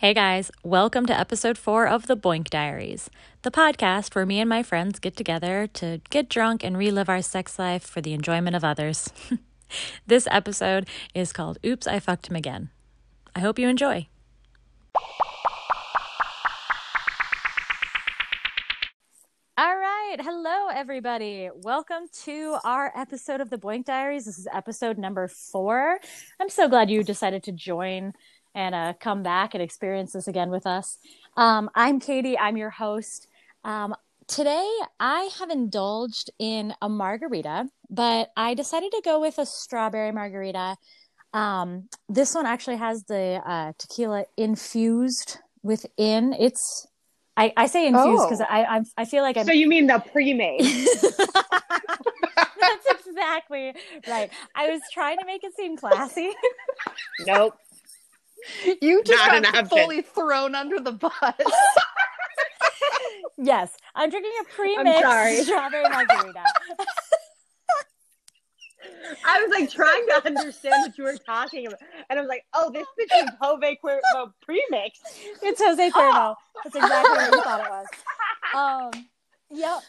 Hey guys, welcome to episode four of the Boink Diaries, the podcast where me and my friends get together to get drunk and relive our sex life for the enjoyment of others. this episode is called Oops, I Fucked Him Again. I hope you enjoy. All right. Hello, everybody. Welcome to our episode of the Boink Diaries. This is episode number four. I'm so glad you decided to join and uh, come back and experience this again with us. Um, I'm Katie. I'm your host. Um, today, I have indulged in a margarita, but I decided to go with a strawberry margarita. Um, this one actually has the uh, tequila infused within. It's I, I say infused because Oh. I, I I feel like I'm. So you mean the pre-made? That's exactly right. I was trying to make it seem classy. nope. You just Not got fully thrown under the bus. yes, I'm drinking a pre-mixed strawberry margarita. I was like trying to understand what you were talking about, and I was like, "Oh, this bitch is Jose Cuervo pre-mix." It's Jose Cuervo. That's exactly what you thought it was. Um, yep.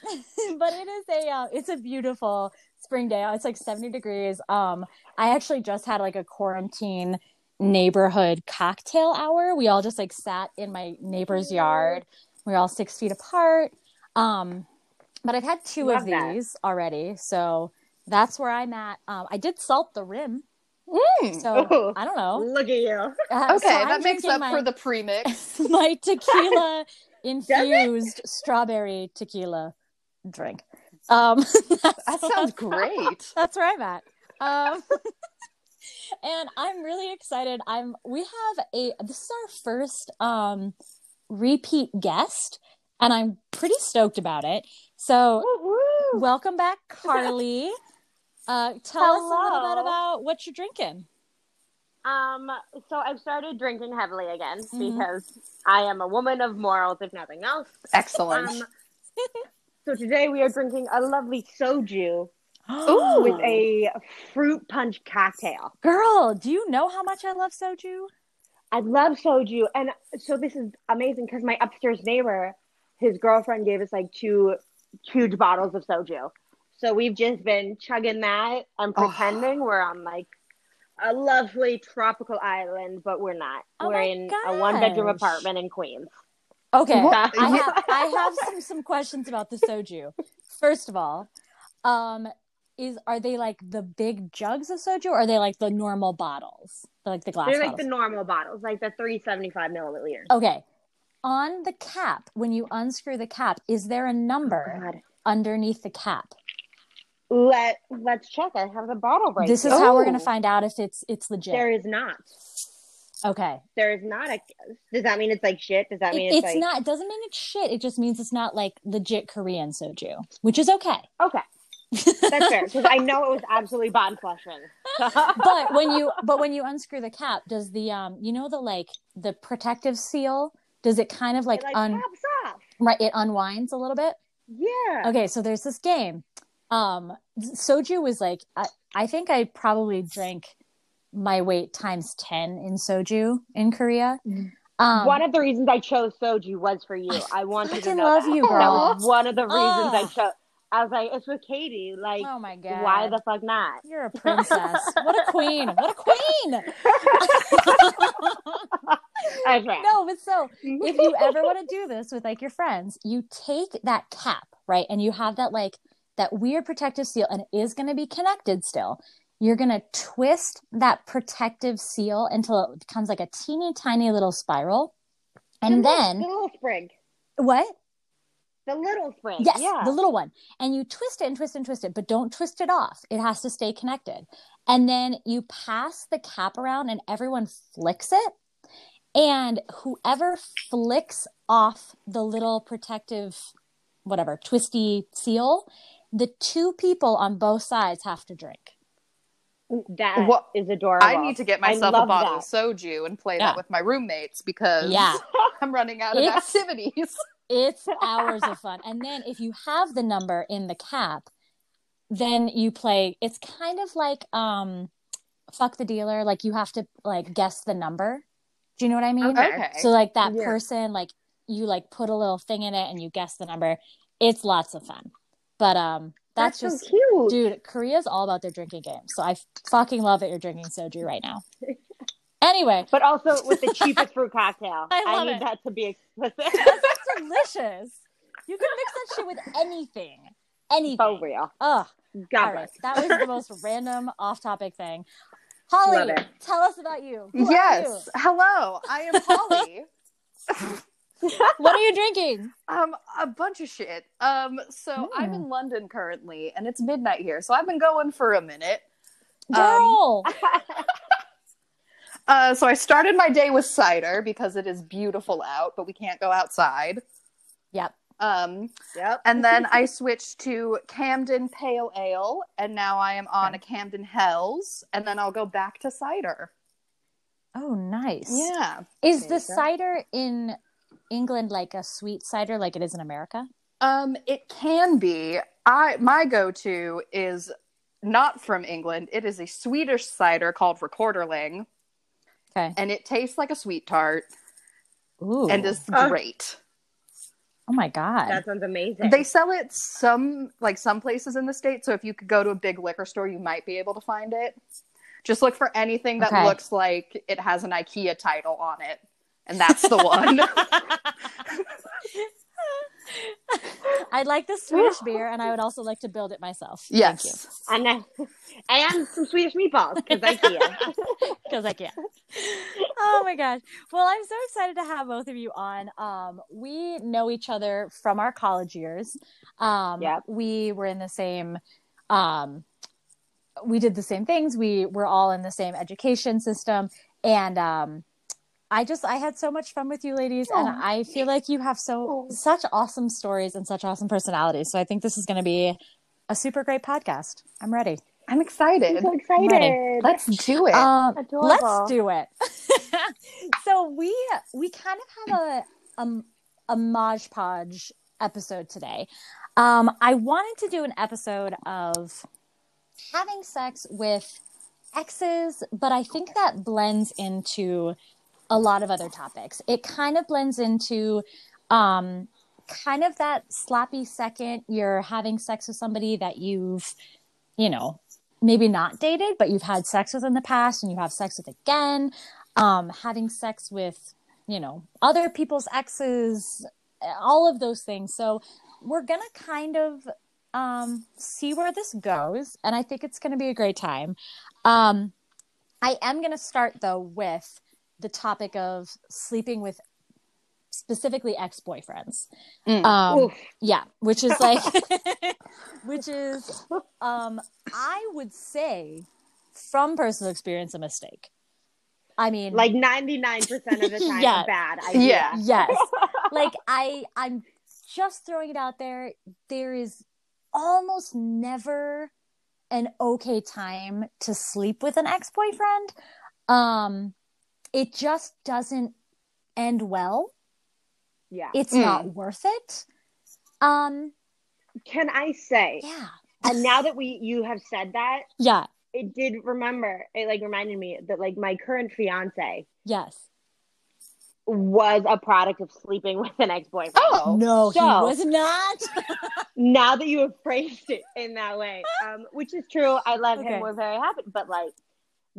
but it is a uh, it's a beautiful spring day. It's like 70 degrees. Um, I actually just had like a quarantine neighborhood cocktail hour. We all just like sat in my neighbor's yard. We are all six feet apart. Um, but I've had two of Love that. these already, so that's where I'm at. Um, I did salt the rim, Mm. so Ooh. I don't know. Look at you. Uh, Okay, so that makes up my- for the premix. my tequila infused strawberry tequila drink. Um, That sounds great. That's where I'm at. Um, and I'm really excited. I'm. We have a. This is our first um, repeat guest, and I'm pretty stoked about it. So, Woo-woo. welcome back, Carly. Uh, tell us a little bit about what you're drinking. Um, so I've started drinking heavily again Mhm. because I am a woman of morals, if nothing else. Excellent. Um, so today we are drinking a lovely soju Ooh. with a fruit punch cocktail. Girl, do you know how much I love soju? I love soju, and so this is amazing because my upstairs neighbor, his girlfriend gave us like two huge bottles of soju. So we've just been chugging that and Oh. pretending we're on like a lovely tropical island, but we're not. Oh we're in a one bedroom apartment in Queens. Okay, I have I have some some questions about the soju. First of all, um, is are they like the big jugs of soju, or are they like the normal bottles, like the glass They're like bottles? the normal bottles, like the 375 milliliters. okay, on the cap, when you unscrew the cap, is there a number oh, God. underneath the cap? Let let's check. I have the bottle right this is here. how we're gonna Oh. find out if it's it's legit. There is not. okay, There is not a. Does that mean it's like shit? Does that It- mean it's it's, like not. It doesn't mean it's shit. It just means it's not like legit Korean soju, which is okay. okay? That's fair because I know it was absolutely bottom flushing. but when you but when you unscrew the cap does the um you know the like the protective seal does it kind of like, it like un pops off. right it unwinds a little bit Yeah. okay so there's this game um soju was like i, I think i probably drank my weight times 10 in soju in korea um one of the reasons I chose soju was for you. I wanted to fucking know love that. you, That was one of the reasons I chose. I was like, it's with Katie. Like, oh my god why the fuck not? you're a princess what a queen what a queen right. no but so if you ever want to do this with like your friends, you take that cap, right? And you have that like that weird protective seal and it is going to be connected still. You're going to twist that protective seal until it becomes like a teeny tiny little spiral. And little, then the little sprig, what? The little sprig. Yes, yeah. the little one. And you twist it and twist and twist it, but don't twist it off. It has to stay connected. And then you pass the cap around and everyone flicks it. And whoever flicks off the little protective, whatever, twisty seal, the two people on both sides have to drink. That is What- adorable. I need to get myself a bottle that. of soju and play Yeah. that with my roommates because Yeah. I'm running out of It's- activities. It's hours of fun. And then if you have the number in the cap, then you play it's kind of like um fuck the dealer, like you have to like guess the number. Do you know what I mean? Okay. So like that Yeah. person, like you like put a little thing in it and you guess the number. It's lots of fun. But um that's, That's, just so cute. dude, Korea's all about their drinking game. So I fucking love that you're drinking soju right now. Anyway, But also with the cheapest fruit cocktail. I love need it. that to be explicit. that's delicious. You can mix that shit with anything. Anything. so real. Ugh. God All right. bless. That was the most random off topic thing. Holly, tell us about you. Who are yes. Hello, I am Holly. What are you drinking? um, a bunch of shit. Um, so I'm Mm. in London currently, and it's midnight here, so I've been going for a minute. Um, Girl. Uh, so I started my day with cider because it is beautiful out, but we can't go outside. yep. Um, yep. and then I switched to Camden Pale Ale, and now I am on a Camden Hells, and then I'll go back to cider. Oh, nice. Yeah. Is There the go. cider in England like a sweet cider like it is in America? Um, it can be. I my go-to is not from England. It is a Swedish cider called Rekorderlig, Okay. and it tastes like a sweet tart Ooh. and is Oh. great. oh my god. That sounds amazing. They sell it some like some places in the state, so if you could go to a big liquor store, you might be able to find it. Just look for anything that Okay. looks like it has an IKEA title on it, and that's the one. I'd like the Swedish beer, and I would also like to build it myself. Thank you. yes. and, then- and some Swedish meatballs because I can. because I can. oh my gosh. Well, I'm so excited to have both of you on. Um, we know each other from our college years. Um, Yep. We were in the same, um, we did the same things. We were all in the same education system. And um, I just, I had so much fun with you ladies. And I feel like you have so, Aw. such awesome stories and such awesome personalities. So I think this is going to be a super great podcast. I'm ready. I'm excited. I'm so excited. Ready. Let's do it. Um, let's do it. so we we kind of have a a, a Maj Podge episode today. Um, I wanted to do an episode of having sex with exes, but I think that blends into a lot of other topics. It kind of blends into um, kind of that sloppy second you're having sex with somebody that you've, you know, maybe not dated, but you've had sex with in the past and you have sex with again. Um, having sex with, you know, other people's exes, all of those things. So we're going to kind of um, see where this goes. And I think it's going to be a great time. Um, I am going to start though with the topic of sleeping with specifically ex-boyfriends. Mm. Um, yeah, which is like, which is, um, I would say from personal experience, a mistake. I mean, Like 99% of the time, Yeah. a bad idea. Yeah. yes, like I, I'm just throwing it out there. There is almost never an okay time to sleep with an ex-boyfriend. Um, it just doesn't end well. Yeah. It's Mm. not worth it. Um, Can I say, yeah, and now that we you have said that, yeah, it did remember, it like reminded me that like my current fiance yes. was a product of sleeping with an ex-boyfriend. oh. No, So- he was not. Now that you have phrased it in that way, um, which is true, I love Okay. him. We're very happy, but like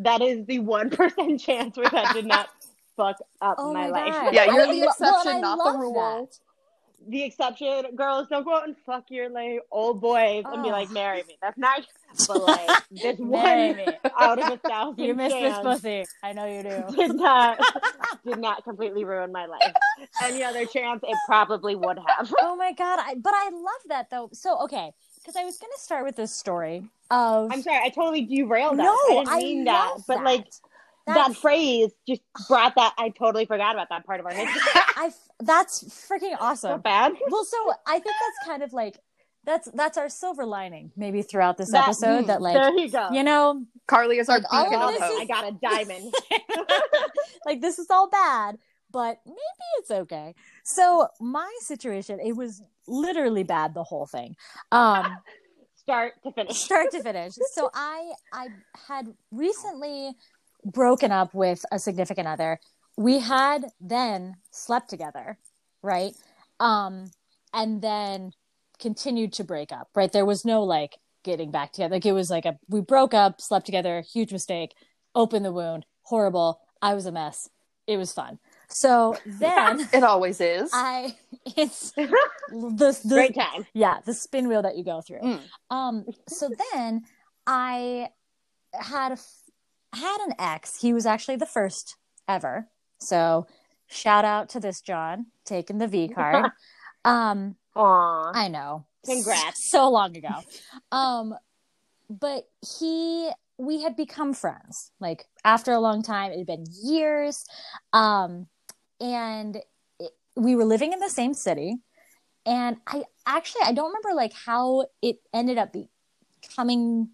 that is the one percent chance where that did not fuck up oh my, my, life. Yeah, you're I the lo- well, exception, and not the rule. that. the exception, girls, don't go out and fuck your like old boys and be Oh. like, marry me. That's not. But like this one me. out of a thousand, You missed this pussy. I know you do. Did not did not completely ruin my life. Any other chance, it probably would have. Oh my god! I, but I love that though. So okay, because I was gonna start with this story of I'm sorry, I totally derailed that. no, I didn't I mean that, love but like that phrase just brought that. I totally forgot about that part of our history. I f- that's freaking so awesome. bad. Well, so I think that's kind of like that's that's our silver lining maybe throughout this That- episode that mm, like there you go. you know Carly is our Like, all beacon of of this hope. is- I got a diamond. like this is all bad but maybe it's okay so my situation it was literally bad the whole thing um Start to finish. start to finish so i i had recently broken up with a significant other we had then slept together, right? Um, and then continued to break up, right? There was no like getting back together. Like it was like a we broke up, slept together, huge mistake, opened the wound, horrible. I was a mess. It was fun. So then It always is. I it's the, the Great time. yeah, the spin wheel that you go through. Mm. Um, so then I had a had an ex. He was actually the first ever. So shout out to this John taking the V card. um, Aw. I know. Congrats. So long ago. um, but he we had become friends. Like after a long time, it had been years. Um, and it, we were living in the same city. And I actually I don't remember like how it ended up be, coming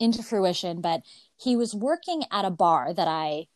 into fruition, but he was working at a bar that I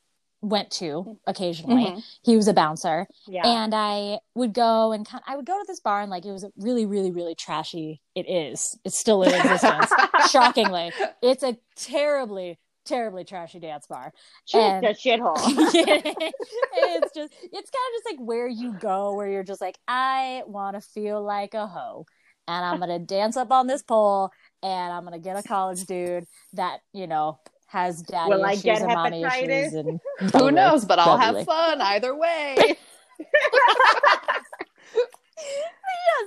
went to occasionally. Mhm. He was a bouncer Yeah. and I would go and kind I would go to this bar and like it was really, really, really trashy. It is. It's still in existence. Shockingly, it's a terribly, terribly trashy dance bar. She's and- a shithole. it's just, it's kind of just like where you go, where you're just like, I want to feel like a hoe, and I'm gonna dance up on this pole, and I'm gonna get a college dude that you know has daddy Will I issues get and mommy hepatitis? issues, and Who Probably. knows? But I'll Probably. have fun either way. yeah,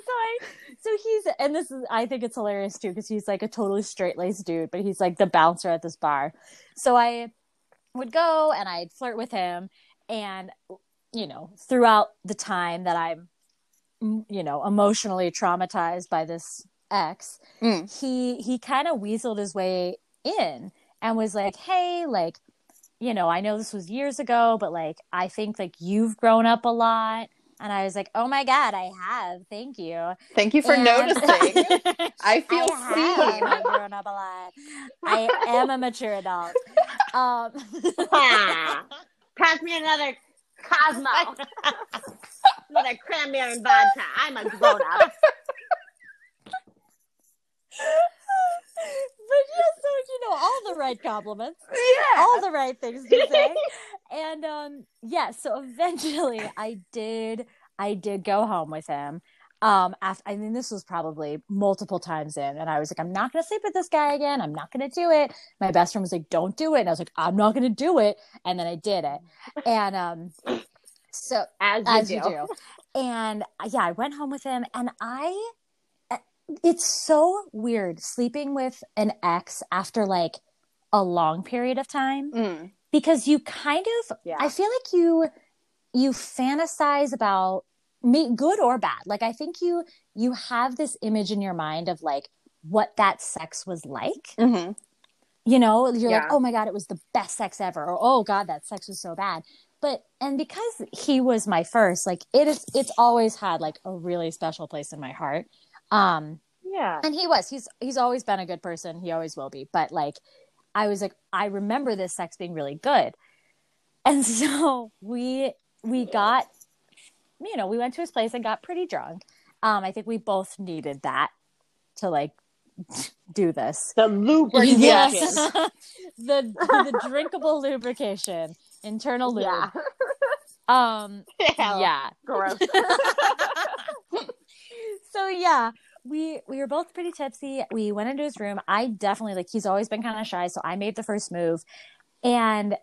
so I so he's and this is I think it's hilarious too because he's like a totally straight laced dude, but he's like the bouncer at this bar. So I would go and I'd flirt with him, and you know throughout the time that I'm you know emotionally traumatized by this ex, Mm. he he kind of weaseled his way in and was like, hey, like. You know, I know this was years ago, but like, I think like you've grown up a lot. And I was like, oh my God, I have. Thank you. Thank you for And- noticing. I feel seen. I seen. have grown up a lot. I am a mature adult. Um, Ah. Pass me another Cosmo. another cranberry and vodka. I'm a grown up. but yes, so you know, all the right compliments, Yeah. all the right things to say. And um, yeah, so eventually I did, I did go home with him. Um, after, I mean, this was probably multiple times in, and I was like, I'm not gonna sleep with this guy again. I'm not gonna do it. My best friend was like, Don't do it, and I was like, I'm not gonna do it, and then I did it. And um, so As you as do. you do. And uh, yeah, I went home with him, and I. uh, It's so weird sleeping with an ex after like a long period of time Mm. Because you kind of. Yeah. I feel like you you fantasize about me, good or bad. Like I think you you have this image in your mind of like what that sex was like hmm you know you're like oh my god it was the best sex ever or oh god that sex was so bad but and because he was my first like it is it's always had like a really special place in my heart um Yeah. and he was he's he's always been a good person he always will be but like i was like i remember this sex being really good and so we we got you know we went to his place and got pretty drunk um i think we both needed that to like do this The lubrication. Yes. the the drinkable lubrication, internal lube. Yeah. Um Hell, yeah. Gross. So yeah, we we were both pretty tipsy. We went into his room. I definitely like he's always been kind of shy, so I made the first move. And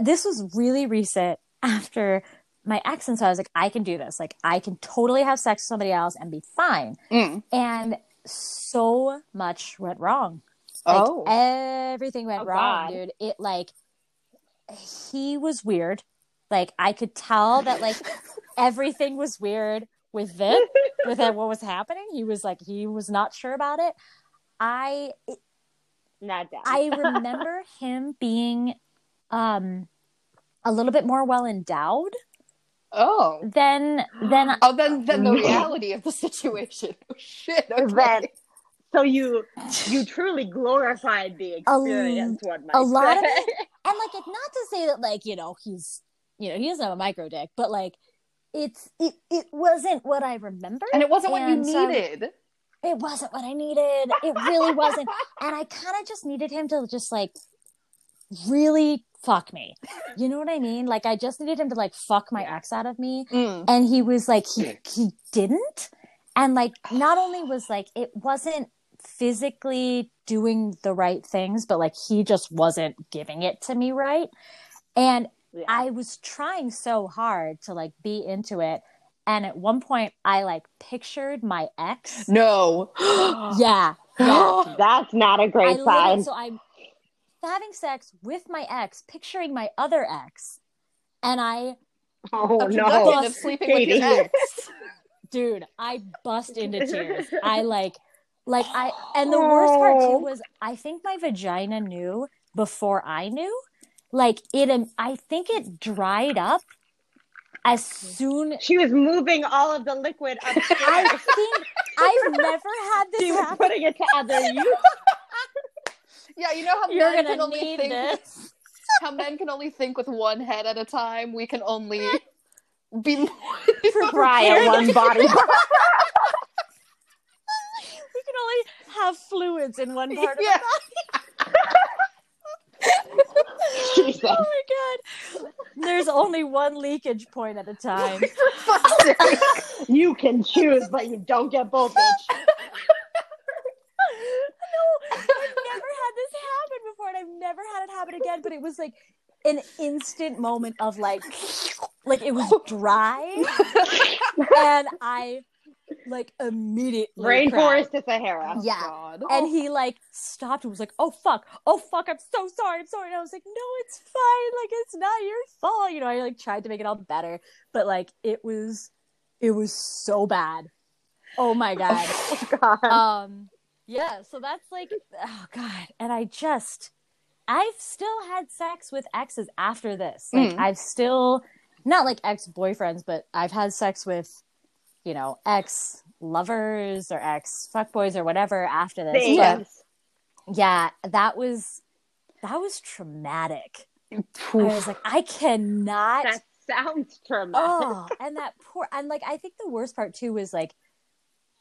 this was really recent after my ex and so I was like I can do this. Like I can totally have sex with somebody else and be fine. Mm. And so much went wrong. Like Oh. everything went Oh, wrong, God. dude. It like he was weird. Like I could tell that like everything was weird with Vip, with what was happening. He was like he was not sure about it. I Not down. I remember him being um a little bit more well endowed Oh. Then then Oh, then then the reality of the situation. Oh, shit. Okay. Then- so you you truly glorified the experience. one might a lot of it- and like it's not to say that like you know he's you know he doesn't have a micro dick but like it's it it wasn't what i remembered, And it wasn't what you And so- needed. it wasn't what i needed it really wasn't and i kind of just needed him to just like really fuck me. You know what I mean? Like I just needed him to like fuck my ex out of me. Mm. And he was like he he didn't. And like not only was like it wasn't physically doing the right things, but like he just wasn't giving it to me right. And Yeah. I was trying so hard to like be into it. And at one point I like pictured my ex. No. Yeah. Yeah. That's not a great literally- sign. so I'm having sex with my ex, picturing my other ex. And I oh A no. production of sleeping with your Katie. ex. dude i bust into tears i like like i and the worst part too Oh. was i think my vagina knew before i knew like it i think it dried up as soon She was moving all of the liquid i think i've never had she this was happen putting it to other use. Yeah, you know how you're men gonna can only need think this how men can only think with one head at a time. We can only be more Try one body. we can only have fluids in one part of Yeah. Jesus. oh my god there's only one leakage point at a time You can choose, but you don't get both, bitch. no, I've never had this happen before, and I've never had it happen again. But it was like an instant moment of like, like it was dry, and I like immediately. Rainforest to Sahara. Yeah. God. And he like stopped and was like, "Oh fuck, oh fuck, I'm so sorry, I'm sorry." And I was like, "No, it's fine. Like it's not your fault." You know, I like tried to make it all better, but like it was, it was so bad. Oh my god. Oh, God. um yeah so that's like oh god and i just i've still had sex with exes after this like Mm. i've still not like ex boyfriends but i've had sex with you know ex lovers or ex fuckboys or whatever after this Same. But, yeah that was that was traumatic i was like i cannot That sounds traumatic. oh and that poor and like i think the worst part too was like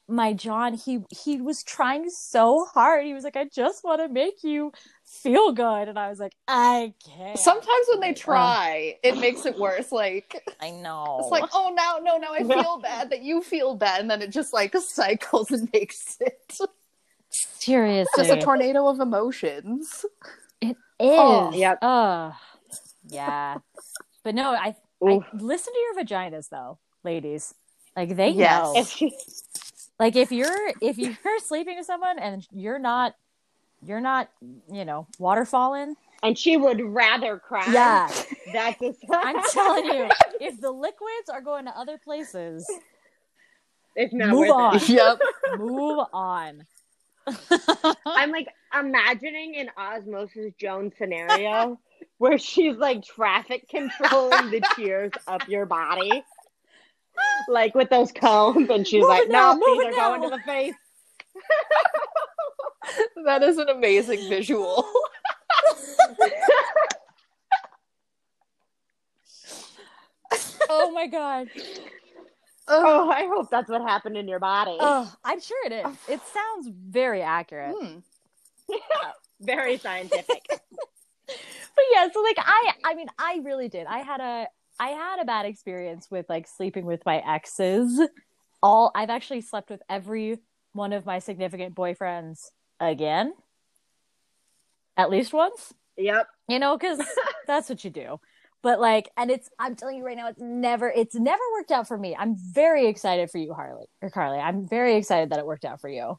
my john he he was trying so hard he was like i just want to make you feel good. And i was like i can't. Sometimes when they try, it makes it worse. Like i know. it's like, oh no, no, no, I feel bad that you feel bad, and then it just like cycles and makes it. Seriously. Just a tornado of emotions. it oh, is. Oh, yep. Ugh. yeah. But no i I listen to your vaginas though ladies. Like they Yes. know. Like if you're if you're sleeping with someone and you're not you're not you know waterfalling and she would rather cry. yeah That's just- I'm telling you if the liquids are going to other places It's not Move on. it. yep. move on I'm like imagining an Osmosis Jones scenario where she's like traffic controlling the tears up your body. Like with those combs, and she's Move like, it now, no, move these it are going to the face. That is an amazing visual. oh my god Oh, I hope that's what happened in your body. oh i'm sure it is it sounds very accurate Hmm. Very scientific. but yeah so like i i mean i really did i had a i had a bad experience with like sleeping with my exes all i've actually slept with every one of my significant boyfriends again at least once yep. you know because that's what you do but like and it's i'm telling you right now it's never it's never worked out for me i'm very excited for you harley or carly i'm very excited that it worked out for you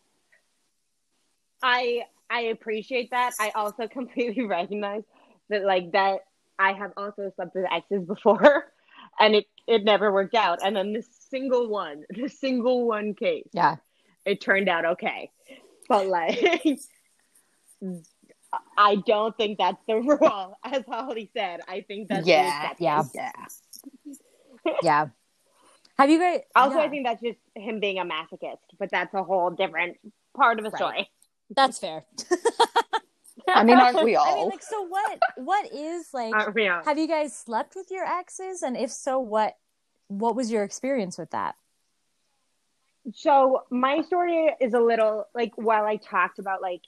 I I appreciate that. I also completely recognize that like that I have also slept with exes before and it it never worked out. And then this single one, the single one case, yeah it turned out okay. But like I don't think that's the rule, as Holly said. I think that's Yeah. exception. yeah Yeah. yeah have you guys Also, yeah, I think that's just him being a masochist, but that's a whole different part of a Right. story. that's fair I mean, aren't we i all? mean like so what what is like yeah. have you guys slept with your exes and if so what what was your experience with that So my story is a little like while I talked about like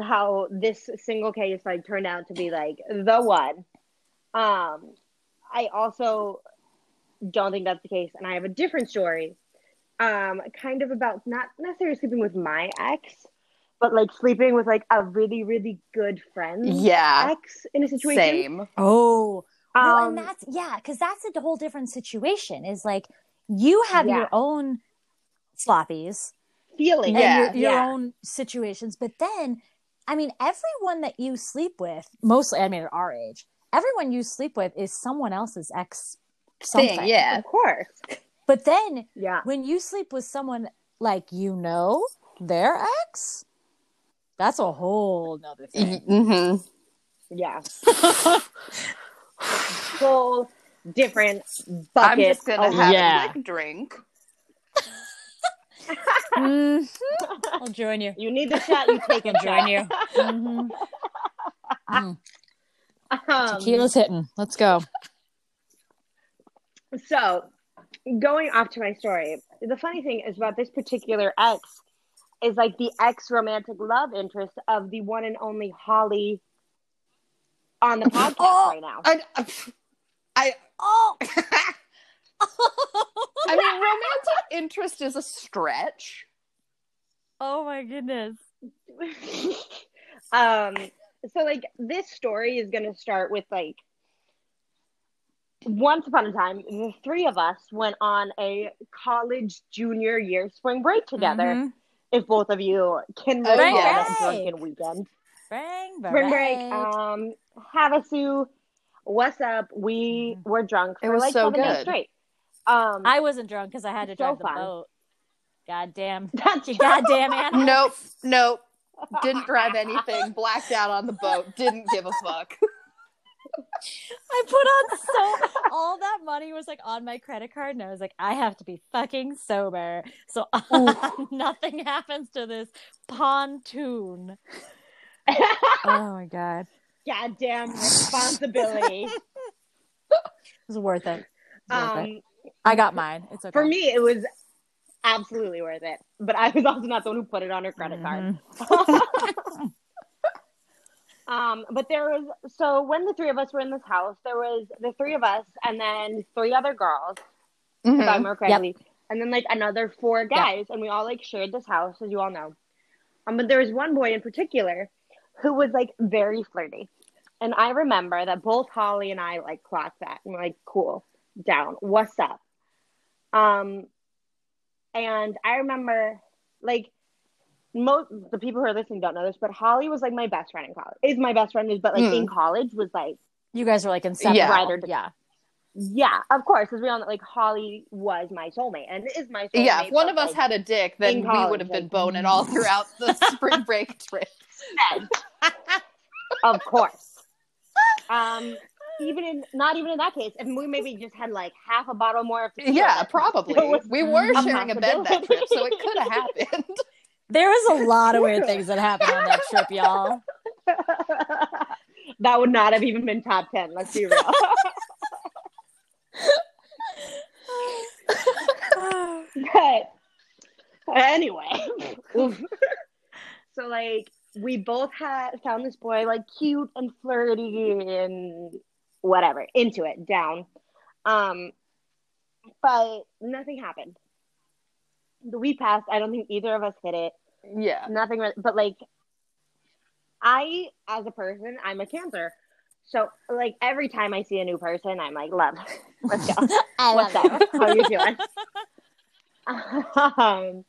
how this single case like turned out to be like the one. Um, I also don't think that's the case, and I have a different story. Um, kind of about not necessarily sleeping with my ex, but like sleeping with like a really really good friend Yeah. ex in a situation. Same. Oh, well, Um, and that's yeah, because that's a whole different situation. Is like you have Yeah. your own sloppies feeling. Yeah. your, your yeah. own situations, but then, I mean, everyone that you sleep with, mostly, I mean, at our age, everyone you sleep with is someone else's ex. Something. Thing, yeah. Of course. But then Yeah. when you sleep with someone like you know their ex, that's a whole nother thing. hmm Yeah. Whole different bucket I'm just gonna of- have Yeah. a quick drink. Mhm. I'll join you. You need the shot, you take a I'll join shot. you. Mhm. Mm. Um, Tequila's hitting. Let's go. So, going off to my story, the funny thing is about this particular ex is like the ex romantic love interest of the one and only Holly on the podcast Oh. right now. I, I, Oh, I mean, romantic interest is a stretch. oh my goodness. um, so like this story is gonna start with like once upon a time, the three of us went on a college junior year spring break together. Mhm. If both of you can recall yeah. that drunken weekend. Bang, spring break. Um, Havasu, what's up? We were drunk It for was like so seven days good. straight. Um, I wasn't drunk because I had to So drive the fun. boat. Goddamn. that's You goddamn animal. Nope, nope. Didn't drive anything. Blacked out on the boat. Didn't give a fuck. I put on so all that money was like on my credit card, and I was like, I have to be fucking sober, so nothing happens to this pontoon. Oh my god, goddamn responsibility. it was worth it. It was worth it. I got mine. It's okay for me, it was absolutely worth it. But I was also not the one who put it on her credit card. Mhm. Um, but there was so when the three of us were in this house, there was the three of us and then three other girls, if I remember correctly, and then like another four guys, and we all like shared this house, as you all know. Um, but there was one boy in particular who was like very flirty, and I remember that both Holly and I like clocked that and we're like, cool, down, what's up? Um, and I remember like most the people who are listening don't know this, but Holly was like my best friend in college. Is my best friend, but like Hmm. in college was like You guys were like inseparable. Yeah. Yeah, Right, yeah. yeah, of course, because we all know like Holly was my soulmate and is my soulmate. Yeah, if one of us like, had a dick, then in we would have been like- boning all throughout the spring break trip. of course. Um, even in not even in that case, if we maybe just had like half a bottle more of tequila, Yeah, probably. was We were a sharing a bed that trip, so it could have happened. There was a lot of weird things that happened on that trip, y'all. that would not have even been top ten. Let's be real. but anyway, so like we both had found this boy like cute and flirty and whatever into it down, um, but nothing happened. The week passed. I don't think either of us hit it. Yeah. Nothing, but like I, as a person, I'm a cancer. So like every time I see a new person, I'm like, love, let's go. What's up? How are you doing? um,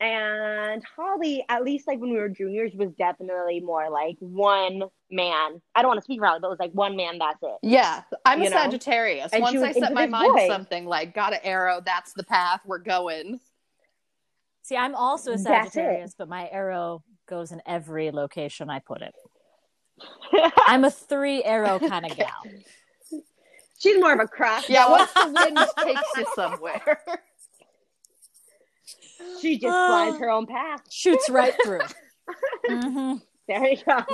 and Holly, at least like when we were juniors, was definitely more like one man. I don't want to speak for Holly, but it was like one man. That's it. Yeah. I'm You a know? Sagittarius. And Once I set my mind boy. to something like got an arrow, that's the path we're going. See, I'm also a Sagittarius, but my arrow goes in every location I put it. I'm a three arrow kind of gal. She's more of a cross. Yeah, once the wind takes you somewhere. She just flies her own path. Shoots right through. Mhm. There you go.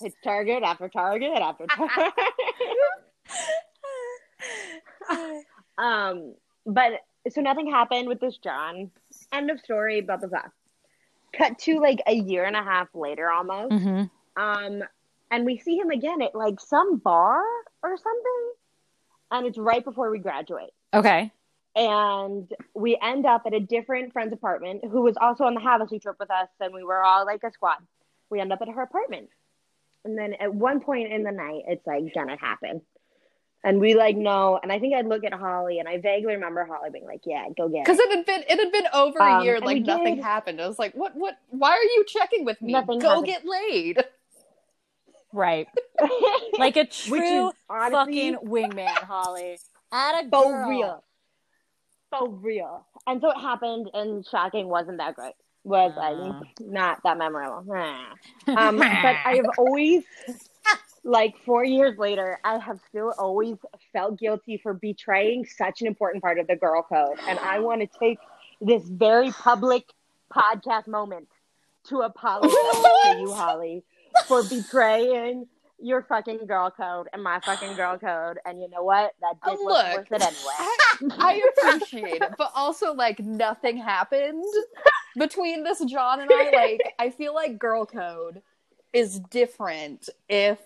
It's target after target after target. um, but so nothing happened with this John. End of story. Blah blah blah. cut to like a year and a half later almost. hmm Um, and we see him again at like some bar or something, and it's right before we graduate. Okay. And we end up at a different friend's apartment who was also on the Havasu trip with us, and we were all like a squad. We end up at her apartment. And then at one point in the night, it's like gonna happen. And we like know, and I think I'd look at Holly, and I vaguely remember Holly being like, "Yeah, go get Because it." it had been it had been over a Um, year, and like nothing did- happened. I was like, what what why are you checking with me? Nothing Go happened. get laid. Right. Like a true honestly fucking wingman, Holly. At a for girl. real, for real. And so it happened, and shocking wasn't that great. Was Uh. like not that memorable. um, but I have always, like four years later, I have still always felt guilty for betraying such an important part of the girl code, and I want to take this very public podcast moment to apologize to you, Holly, for betraying your fucking girl code and my fucking girl code. And you know what? That dick was look. worth it anyway. I, I appreciate it, but also like nothing happened between this John and I. Like I feel like girl code is different if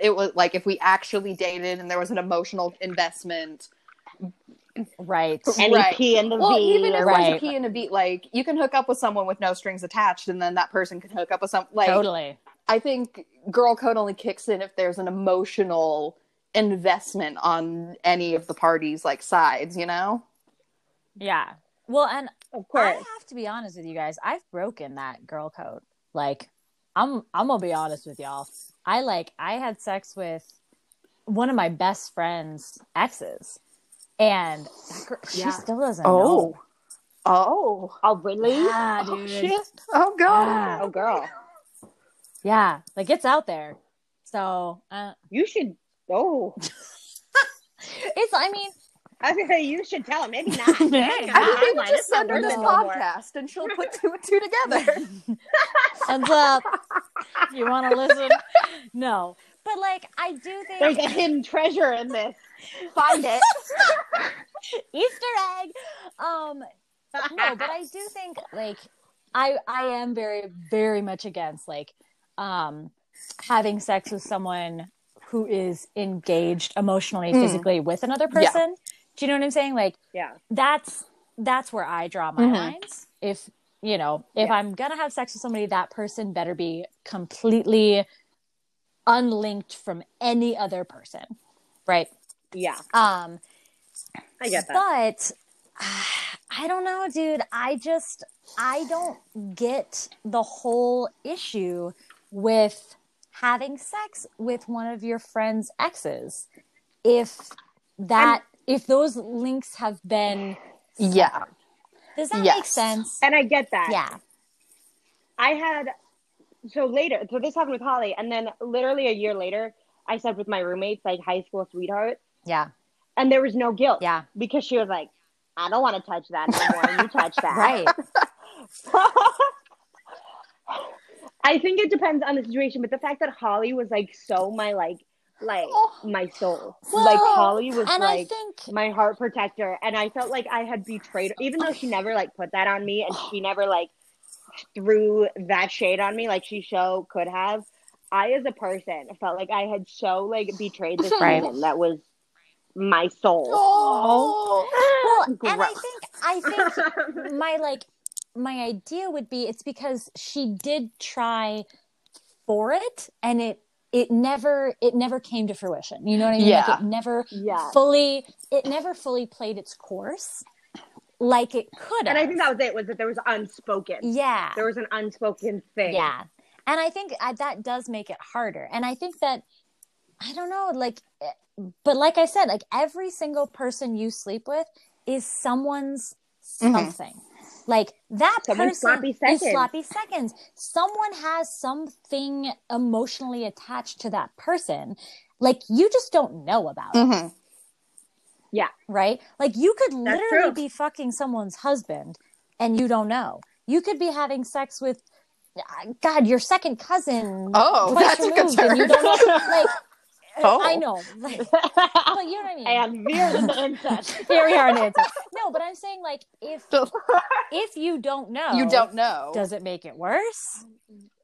it was like if we actually dated and there was an emotional investment. Right. Any Right. P and the Well, V. even if or there's Right. a key and a beat, like you can hook up with someone with no strings attached, and then that person can hook up with some. Like totally. I think girl code only kicks in if there's an emotional investment on any of the parties, like sides. You know. Yeah. Well, and of course. I have to be honest with you guys. I've broken that girl code. Like, I'm I'm gonna be honest with y'all. I like I had sex with one of my best friend's exes, and that girl, she Yeah. still doesn't oh. know. Oh. Oh, really? Yeah, Oh dude. shit. Oh god. Yeah. Oh, girl. Yeah, like it's out there. So uh, You should. Oh, it's. I mean, I was gonna say you should tell him. Maybe not. Maybe not. I think mine, we just it's not send her this it no podcast and she'll put two and two together. ends up. You want to listen? No, but like I do think There's a hidden treasure in this. Find it. Easter egg. Um, no, but I do think like I I am very very much against like um having sex with someone who is engaged emotionally Mm. physically with another Yeah. person. Do you know what I'm saying? Like yeah. that's that's where I draw my Mhm. lines. If you know, if Yeah. I'm gonna have sex with somebody, that person better be completely unlinked from any other person, right? Yeah. Um, I get that. but I don't know, dude. I just I don't get the whole issue with having sex with one of your friend's exes. If that if those links have been yeah. does that make sense? And I get that. Yeah. I had so later. So this happened with Holly, and then literally a year later, I slept with my roommates, like high school sweetheart, Yeah. and there was no guilt. Yeah. Because she was like, "I don't want to touch that anymore. you touch that." Right. I think it depends on the situation, but the fact that Holly was like so my like like Oh. my soul, Well, like Holly was and I like think my heart protector, and I felt like I had betrayed her, even though she never like put that on me, and oh. she never like threw that shade on me like she so could have. I, as a person, felt like I had so like betrayed this Right. woman that was my soul. Oh. well, and I think I think my like my idea would be it's because she did try for it and it it never it never came to fruition you know what i mean Yeah. like it never Yeah. fully it never fully played its course like it could and I think that was it. Was that there was unspoken. yeah There was an unspoken thing. yeah and i think I, that does make it harder and i think that i don't know like eh, but like i said like every single person you sleep with is someone's Mhm. something like that Someone's person sloppy is seconds. sloppy seconds someone has something emotionally attached to that person like you just don't know about it Mhm. right? Like you could That's literally true. be fucking someone's husband and you don't know. You could be having sex with uh, God, your second cousin. Oh, that's a good removed, you term. don't know. Like Oh. I know. Like, but you know what I mean. and veered into incest. Here we are in answer. No, but I'm saying like if if you don't know, you don't know. Does it make it worse?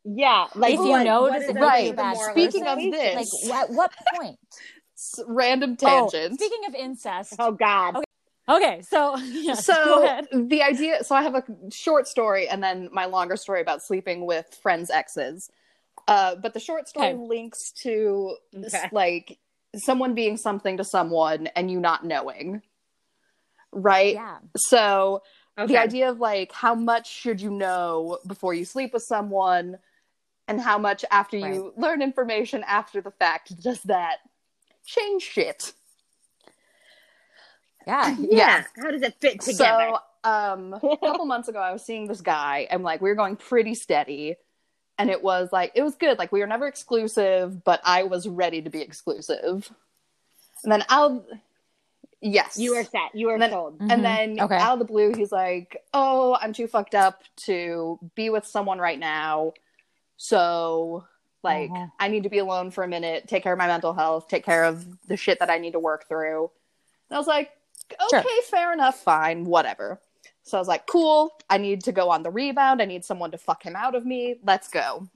yeah, like If you what- know what this is is it right. for the moral Speaking of this- Like at what point? S- Random Oh, speaking of incest. oh God, Okay. Okay, so yes, so the idea so i have a short story and then my longer story about sleeping with friends exes uh, but the short story Okay. links to Okay. like someone being something to someone and you not knowing right Yeah. so okay. the idea of like how much should you know before you sleep with someone and how much after you learn information after the fact does that change shit Yeah. yeah. How does it fit together? So, um, a couple months ago, I was seeing this guy, and like we were going pretty steady, and it was like it was good. Like we were never exclusive, but I was ready to be exclusive. And then out, yes, you were set. You were And then- sold. Mhm. And then Okay. out of the blue, he's like, "Oh, I'm too fucked up to be with someone right now, so." Like, Mhm. I need to be alone for a minute, take care of my mental health, take care of the shit that I need to work through. And I was like, okay, Sure. fair enough, fine, whatever. So I was like, cool, I need to go on the rebound. I need someone to fuck him out of me. Let's go.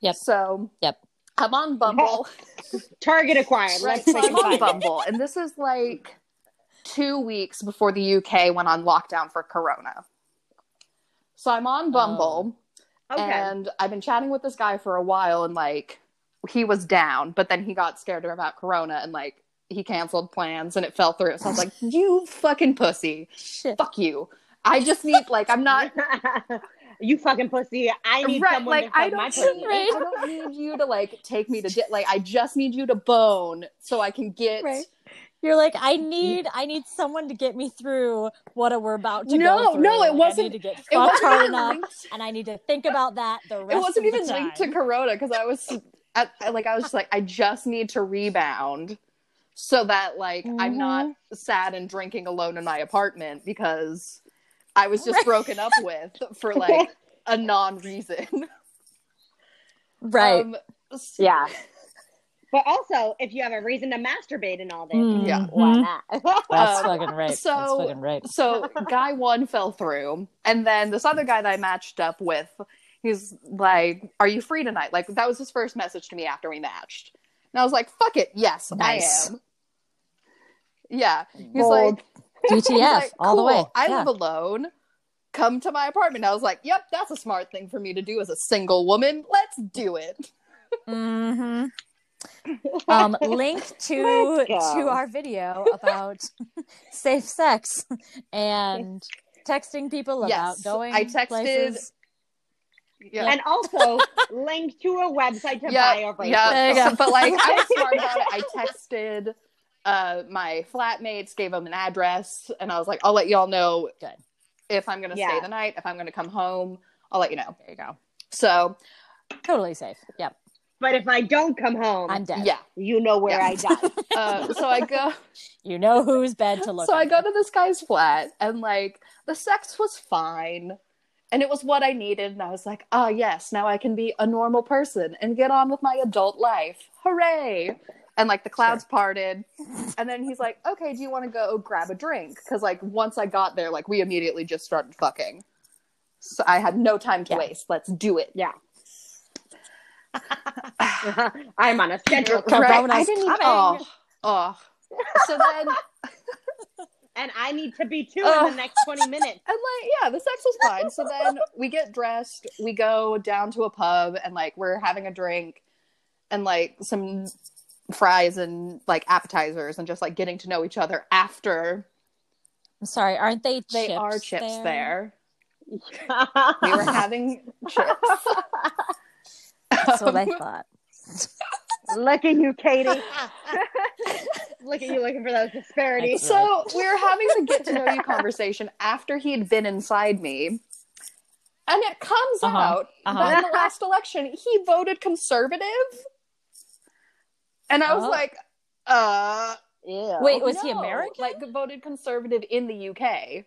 Yep. So, Yep. I'm on Bumble. Target acquired. Let's so make I'm on. Bumble. And this is like two weeks before the UK went on lockdown for Corona. So I'm on Bumble. Oh. Okay. And I've been chatting with this guy for a while and like he was down, but then he got scared about Corona and like he canceled plans and it fell through. So I was like, You fucking pussy. Shit. Fuck you. I just need like I'm not you fucking pussy. I need right, someone like to I don't pussy. need, Right. I don't need you to like take me to di- like I just need you to bone so I can get Right. You're like, I mm-hmm. need, I need someone to get me through what we're about to No, go through. no, no, it wasn't- need to get it wasn't enough, linked and I need to think about that the rest. it wasn't even linked to corona because i was at, like i was just like i just need to rebound so that like i'm not Mm-hmm. sad and drinking alone in my apartment because i was just broken up with for like a non-reason right. um, s- Yeah. But also, if you have a reason to masturbate and all this, Mhm. Yeah. why not? That's um, fucking right. so- That's fucking right. so guy one fell through and then this other guy that i matched up with he's like are you free tonight like that was his first message to me after we matched and i was like fuck it yes Nice. i am yeah he's Bold. like DTF like, all the "Cool, way. I Yeah. live alone. Come to my apartment. I was like, "Yep, that's a smart thing for me to do as a single woman. Let's do it." hmm um, link to to our video about safe sex and texting people about going. I texted- places. Yeah, and also link to a website to yeah, buy a bracelet. yeah. There. But like, I was smart about it. I texted uh, my flatmates, gave them an address, and I was like, "I'll let y'all know Good. if I'm gonna Yeah. stay the night. If I'm gonna come home, I'll let you know." There you go. So Totally safe. Yep. But if I don't come home, I'm dead. yeah, you know where Yeah. I died. uh, so I go. You know whose bed to look. so I go to this guy's flat and like the sex was fine and it was what I needed and I was like, "Ah, yes, now I can be a normal person and get on with my adult life. Hooray!" And like the clouds parted. And then he's like, "Okay, do you want to go grab a drink?" Cuz like once I got there like we immediately just started fucking. So I had no time to Yeah. waste. Let's do it. Yeah. I'm on a schedule. Right? I didn't even, oh, oh. So then and I need to be too Ugh. in the oh. next 20 minutes. And like, yeah, the sex was fine. So then we get dressed, we go down to a pub, and like we're having a drink and like some fries and like appetizers, and just like getting to know each other after I'm sorry, aren't they? they are chips there? there. We were having chips. That's what I thought. Look at you, Katie. Look at you looking for those disparities. so we were having the get to know you conversation after he'd been inside me. And it comes Uh-huh. out Uh-huh. that in the last election, he voted conservative. And I was Oh. like, uh, Ew. Wait, was he American? Like voted conservative in the UK.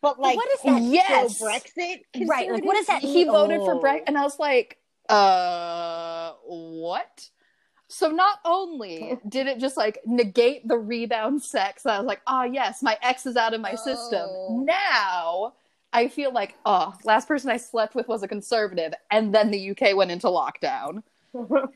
but like, What is that? Yes. pro Brexit? Right, like, what is that He Oh. voted for Brexit, and I was like, Uh, what? So not only did it just like negate the rebound sex, I was like, oh yes, my ex is out of my system. Oh. Now I feel like, oh, last person I slept with was a conservative, and then the UK went into lockdown.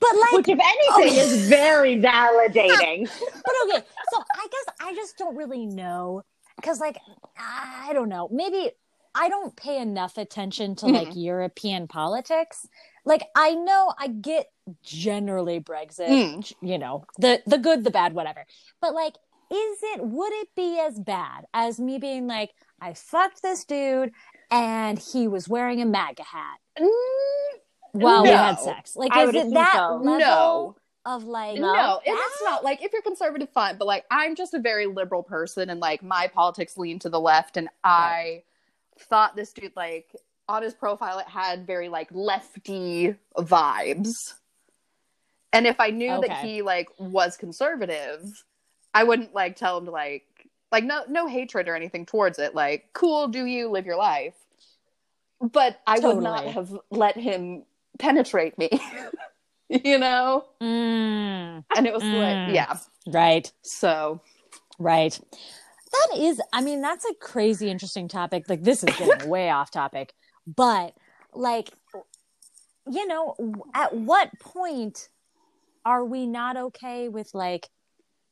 But like, Which, if anything, Okay. is very validating. but okay. So I guess I just don't really know because, like, I don't know. Maybe I don't pay enough attention to like mm-hmm. European politics. Like, I know I get generally Brexit, Mm. you know, the the good, the bad, whatever. But like, is it? Would it be as bad as me being like, I fucked this dude and he was wearing a MAGA hat mm, while we had sex? Like, I is it that so. level No. of like? No, oh, and bad? it's not ah. like if you're conservative, fine. But like, I'm just a very liberal person, and like my politics lean to the left. And I thought this dude, like, on his profile, it had very like lefty vibes. And if I knew that he like was conservative, I wouldn't like tell him to like like no no hatred or anything towards it. Like, cool, do you live your life? But I would not have let him penetrate me. you know? Mm, And it was Mm. like, yeah. right. So Right. That is, I mean, that's a crazy interesting topic. Like, this is getting way off topic, but like, you know, at what point are we not okay with like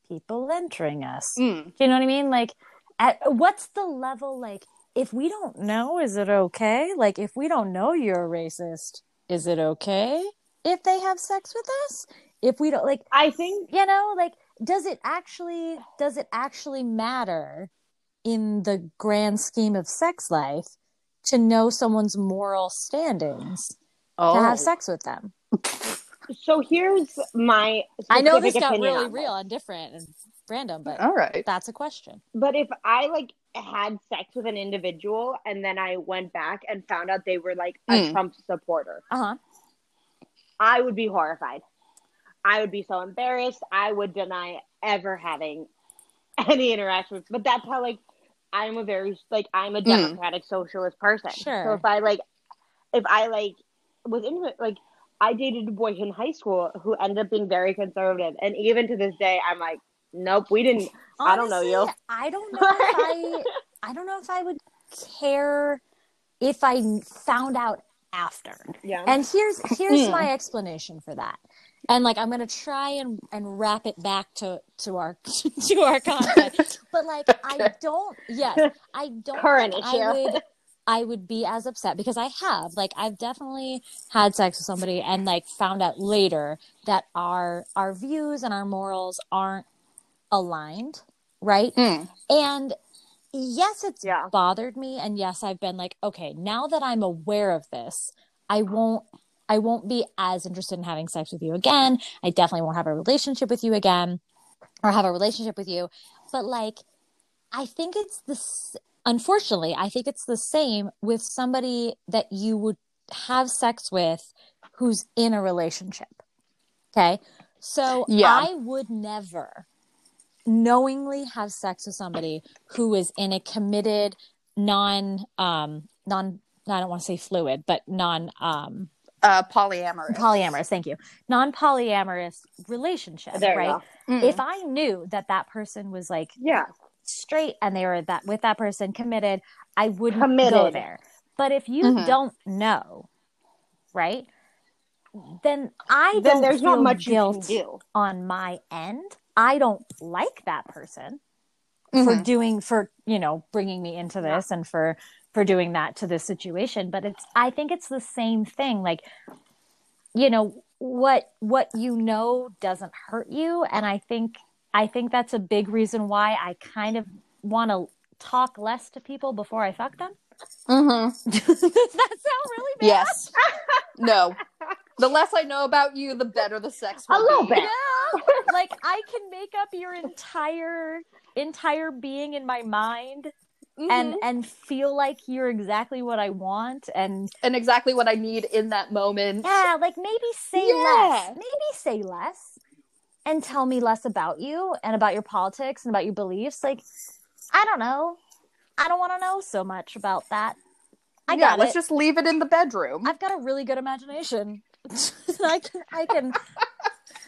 people entering us? mm, Do you know what I mean? Like, at what's the level? Like, if we don't know, is it okay? Like, if we don't know you're a racist, is it okay if they have sex with us? If we don't, like, I think you know like does it actually does it actually matter in the grand scheme of sex life to know someone's moral standings oh, to have sex with them so. Here's my. i know this specific got really real and different and random but all right. that's a question But if I like had sex with an individual and then I went back and found out they were like a Mm. Trump supporter, uh-huh I would be horrified. I would be so embarrassed. I would deny ever having any interaction with. But that's how like I'm a very like I'm a Mm. democratic socialist person. Sure. So if I like, if I like was into like I dated a boy in high school who ended up being very conservative, and even to this day, I'm like, nope, we didn't. I don't know you. I don't know if i i don't know if i would care if i found out after Yeah. And here's here's Hmm. my explanation for that. And like I'm gonna try and and wrap it back to to our to our content. but like I don't yes, I don't Current think issue. I would I would be as upset because I have like I've definitely had sex with somebody and like found out later that our our views and our morals aren't aligned, right? Mm. And yes, it's Yeah. bothered me. And yes, I've been like, okay, now that I'm aware of this, I won't I won't be as interested in having sex with you again. I definitely won't have a relationship with you again or have a relationship with you. But like I think it's this unfortunately, I think it's the same with somebody that you would have sex with who's in a relationship. Okay? So Yeah. I would never knowingly have sex with somebody who is in a committed non um non I don't want to say fluid, but non um Uh, polyamorous. polyamorous, thank you. Non polyamorous relationship, There right? If I knew that that person was like Yeah. straight and they were that with that person committed, I wouldn't go there. But if you Mhm. don't know, right? Then I Then don't there's feel not much guilt you can do. on my end. I don't like that person for Mhm. doing for you know bringing me into this and for for doing that to this situation but it's i think it's the same thing like you know what what you know doesn't hurt you and i think i think that's a big reason why i kind of want to talk less to people before i fuck them mm-hmm. does that sound really bad Yes. no. The less I know about you, the better the sex will A little be. bit. yeah like i can make up your entire entire being in my mind Mhm. and and feel like you're exactly what I want and and exactly what I need in that moment. yeah, like maybe say Yeah. less. Maybe say less and tell me less about you and about your politics and about your beliefs. Like I don't know. I don't want to know so much about that. I yeah, got let's it. just leave it in the bedroom. I've got a really good imagination. I can, I can,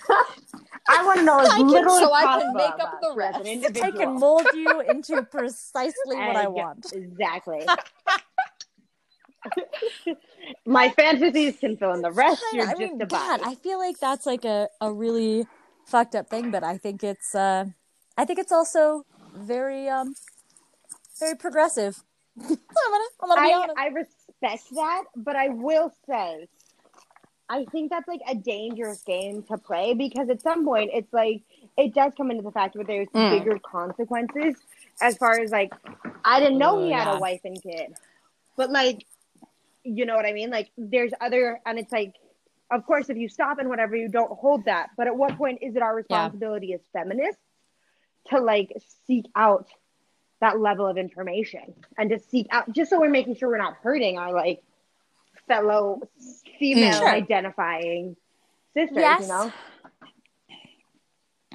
I want to know as I can- little so I can make up the rest. an I I can mold you into precisely what I And- want. Exactly. My fantasies can fill in the rest. I, You're I just mean, a God. I feel like that's like a, a really fucked up thing, but I think it's uh, I think it's also very um, very progressive. I'm gonna, I'm gonna be I, honest. I respect that, but I will say, I think that's like a dangerous game to play because at some point it's like it does come into the fact that there's Mm. bigger consequences as far as like I didn't know Oh, he had yeah. a wife and kid, but like you know what I mean? Like there's other, and it's like. Of course, if you stop and whatever, you don't hold that. But at what point is it our responsibility as feminists to like seek out that level of information and to seek out just so we're making sure we're not hurting our like fellow female Sure. identifying sisters, Yes. you know.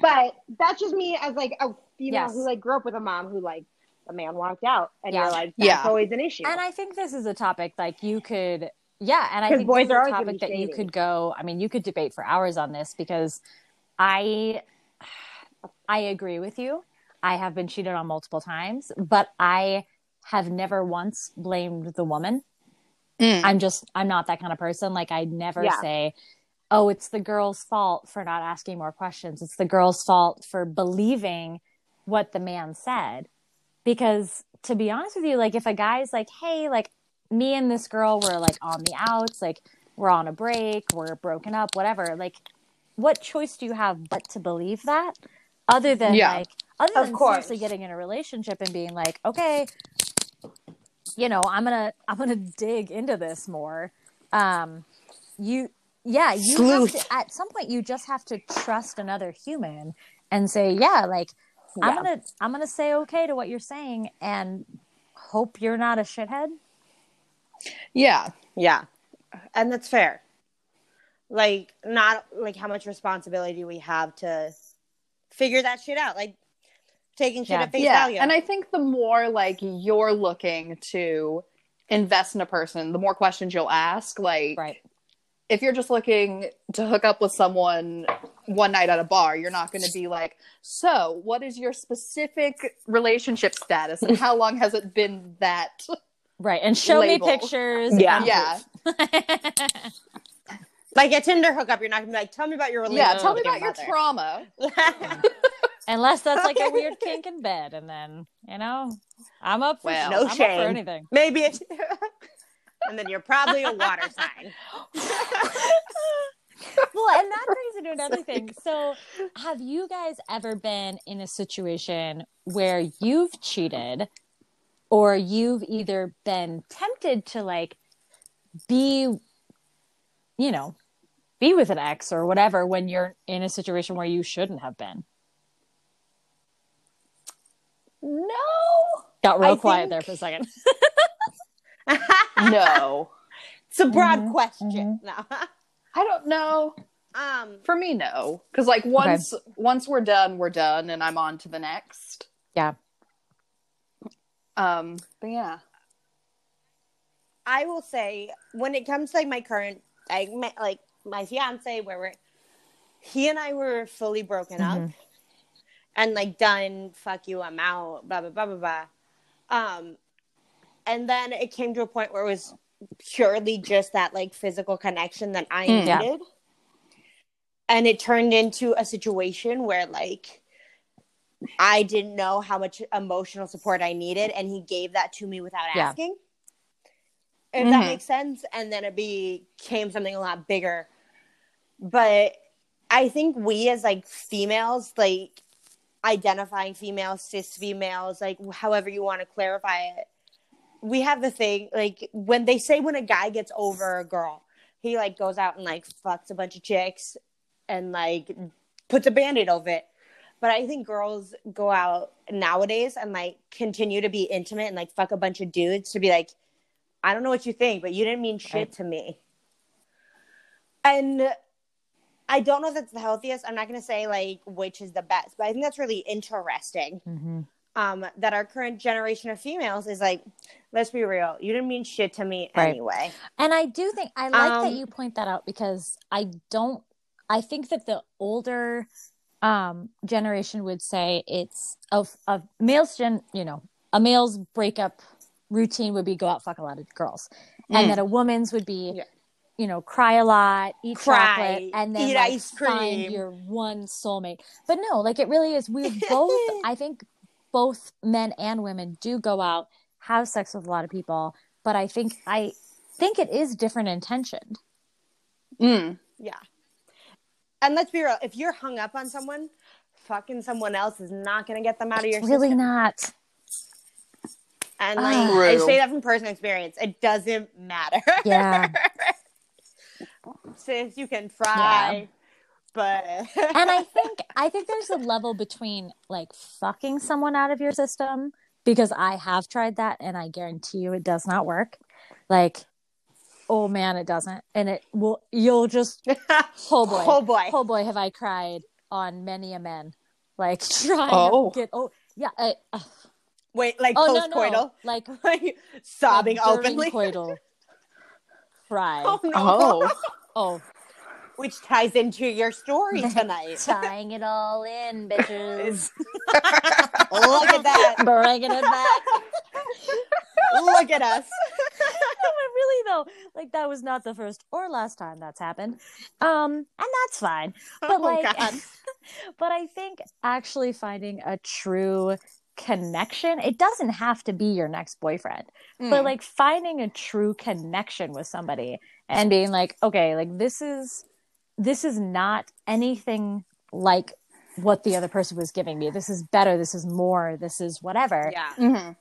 But that's just me as like a female Yes. who like grew up with a mom who like a man walked out and Yeah. you're like that's Yeah. always an issue. And I think this is a topic like you could, yeah, and I think boys this are is a topic be that you could go. I mean, you could debate for hours on this because I, I agree with you. I have been cheated on multiple times, but I have never once blamed the woman. Mm. I'm just, I'm not that kind of person. Like, I never Yeah. say, oh, it's the girl's fault for not asking more questions. It's the girl's fault for believing what the man said. Because to be honest with you, like, if a guy's like, hey, like, me and this girl were like on the outs, like, we're on a break, we're broken up, whatever, like, what choice do you have but to believe that? Other than Yeah. like, other Of than course. seriously getting in a relationship and being like, okay, you know, I'm gonna I'm gonna dig into this more. Um, you, yeah, you have to, at some point you just have to trust another human and say, yeah, like I'm gonna I'm gonna say okay to what you're saying and hope you're not a shithead. Yeah. Yeah. And that's fair. Like not like how much responsibility we have to figure that shit out? Like taking shit Yeah. at face yeah. value. And I think the more like you're looking to invest in a person, the more questions you'll ask. Like Right. if you're just looking to hook up with someone one night at a bar, you're not going to be like, "So, what is your specific relationship status and how long has it been that?" Right. And show Label. me pictures. Yeah. Yeah. like a Tinder hookup, you're not gonna be like, tell me about your relationship. Yeah, tell me about your mother." trauma. Unless that's like a weird kink in bed and then, you know, I'm up for Well, no I'm up for shame. anything. Maybe it's and then you're probably a water sign. well, and that brings into another thing. So, have you guys ever been in a situation where you've cheated or you've either been tempted to like be, you know, be with an ex or whatever when you're in a situation where you shouldn't have been? No. Got real I quiet think- there for a second. No. it's a broad Mhm, question. No. I don't know. um For me, no. Because like once once we're done, we're done, and I'm on to the next. Yeah. Um. But yeah. I will say when it comes to like my current I met like my fiance where we're he and I were fully broken up Mhm. And like done fuck you I'm out blah blah blah blah blah um and then it came to a point where it was purely just that like physical connection that I Mm, yeah. needed and it turned into a situation where like I didn't know how much emotional support I needed and he gave that to me without Yeah. asking if that Mhm. makes sense and then it became something a lot bigger but i think we as like females like identifying females cis females like however you want to clarify it we have the thing like when they say when a guy gets over a girl he like goes out and like fucks a bunch of chicks and like puts a band-aid over it but i think girls go out nowadays and like continue to be intimate and like fuck a bunch of dudes to be like I don't know what you think, but you didn't mean shit Right. to me. And I don't know if that's the healthiest. I'm not going to say like which is the best, but I think that's really interesting. Mm-hmm. um, that our current generation of females is like, let's be real, you didn't mean shit to me Right. anyway. And I do think I like that Um, you point that out because I don't I think that the older um generation would say it's of of males gen you know, a male's breakup routine would be go out fuck a lot of girls. And Mm. that a woman's would be Yeah. You know, cry a lot, eat Cry, chocolate, and then eat like, ice find your one soulmate. But no, like it really is. We both, I think, both men and women do go out, have sex with a lot of people, but I think I think it is different intentioned. Mm. Yeah. And let's be real, if you're hung up on someone, fucking someone else is not going to get them out of your It's really system. not. And like, I say that from personal experience. It doesn't matter. Yeah. Sis, you can try, but and I think I think there's a level between like fucking someone out of your system because I have tried that and I guarantee you it does not work. Like, oh man, it doesn't, and it will. You'll just oh boy, oh boy, oh boy, have I cried on many a man. Like trying Oh. to get oh yeah, I, uh, wait, like oh post no coital, no like like sobbing like, during openly, coital cry. oh no, Oh. Oh, which ties into your story tonight. tying it all in, bitches. Look at that! Bringing it back. Look at us. but really though, like that was not the first or last time that's happened. Um, and that's fine. But Oh, like God. but I think actually finding a true connection, it doesn't have to be your next boyfriend. But Mm. like finding a true connection with somebody and being like, okay, like this is this is not anything like what the other person was giving me. This is better, this is more, this is whatever Yeah. Mhm.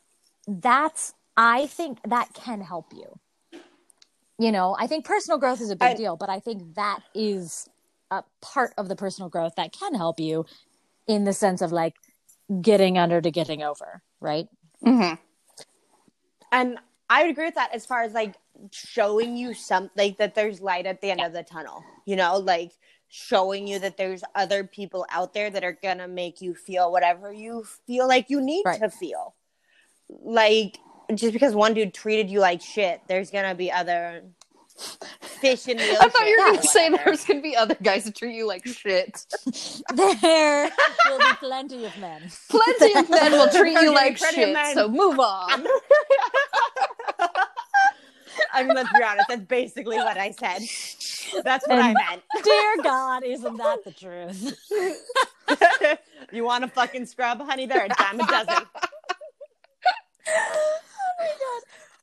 that's i think that can help you you know i think personal growth is a big I- deal but i think that is a part of the personal growth that can help you in the sense of like getting under to getting over right Mhm. And I would agree with that as far as like showing you something like, that there's light at the end of the tunnel. You know, like showing you that there's other people out there that are gonna make you feel whatever you feel like you need Right. to feel. Like just because one dude treated you like shit, there's gonna be other fish in the ocean. I thought you were going to say there's going to be other guys that treat you like shit. there will be plenty of men Plenty of men will treat you like shit, so move on. I mean, let's be honest. That's basically what I said. That's what And- I meant. dear god isn't that the truth you want a fucking scrub, honey? There, a dime a dozen. oh my god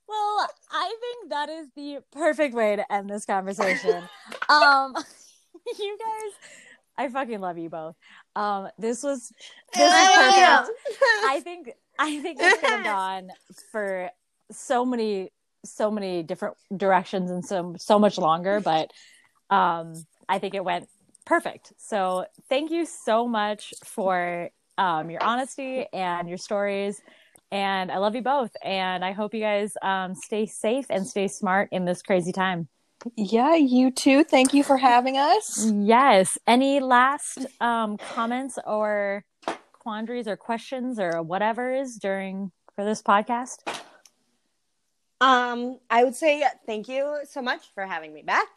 well i think that is the perfect way to end this conversation um you guys i fucking love you both um this was this is perfect I think I think this could have gone for so many so many different directions and so so much longer, but um I think it went perfect. So thank you so much for um your honesty and your stories. And I love you both. And I hope you guys um stay safe and stay smart in this crazy time. Yeah, you too. Thank you for having us. Yes. Any last um comments or quandaries or questions or whatever is during for this podcast? Um, I would say thank you so much for having me back.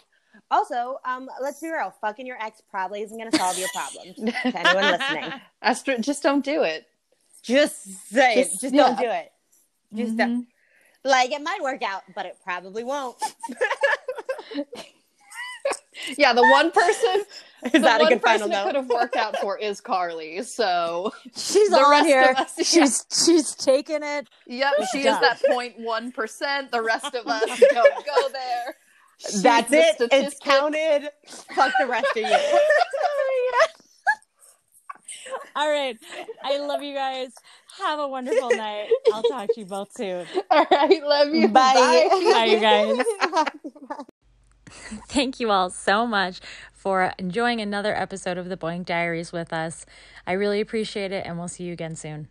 Also, um, let's be real. Fucking your ex probably isn't going to solve your problems. to anyone listening, Astrid, just don't do it. Just say Just- it. Just yeah. don't do it. Just don't. Mm-hmm. Like it might work out, but it probably won't. Yeah, the one person, Is the that a one good final person it note? could have worked out for is Carly. So, She's The on here. us, yeah. She's she's taking it. yep, she is that 0.1%. The rest of us don't go there. She's That's the it. It's statistic. counted. Fuck the rest of you. All right. I love you guys. Have a wonderful night. I'll talk to you both soon. All right, love you. Bye. Bye, you guys. Thank you all so much for enjoying another episode of the Boink Diaries with us. I really appreciate it, and we'll see you again soon.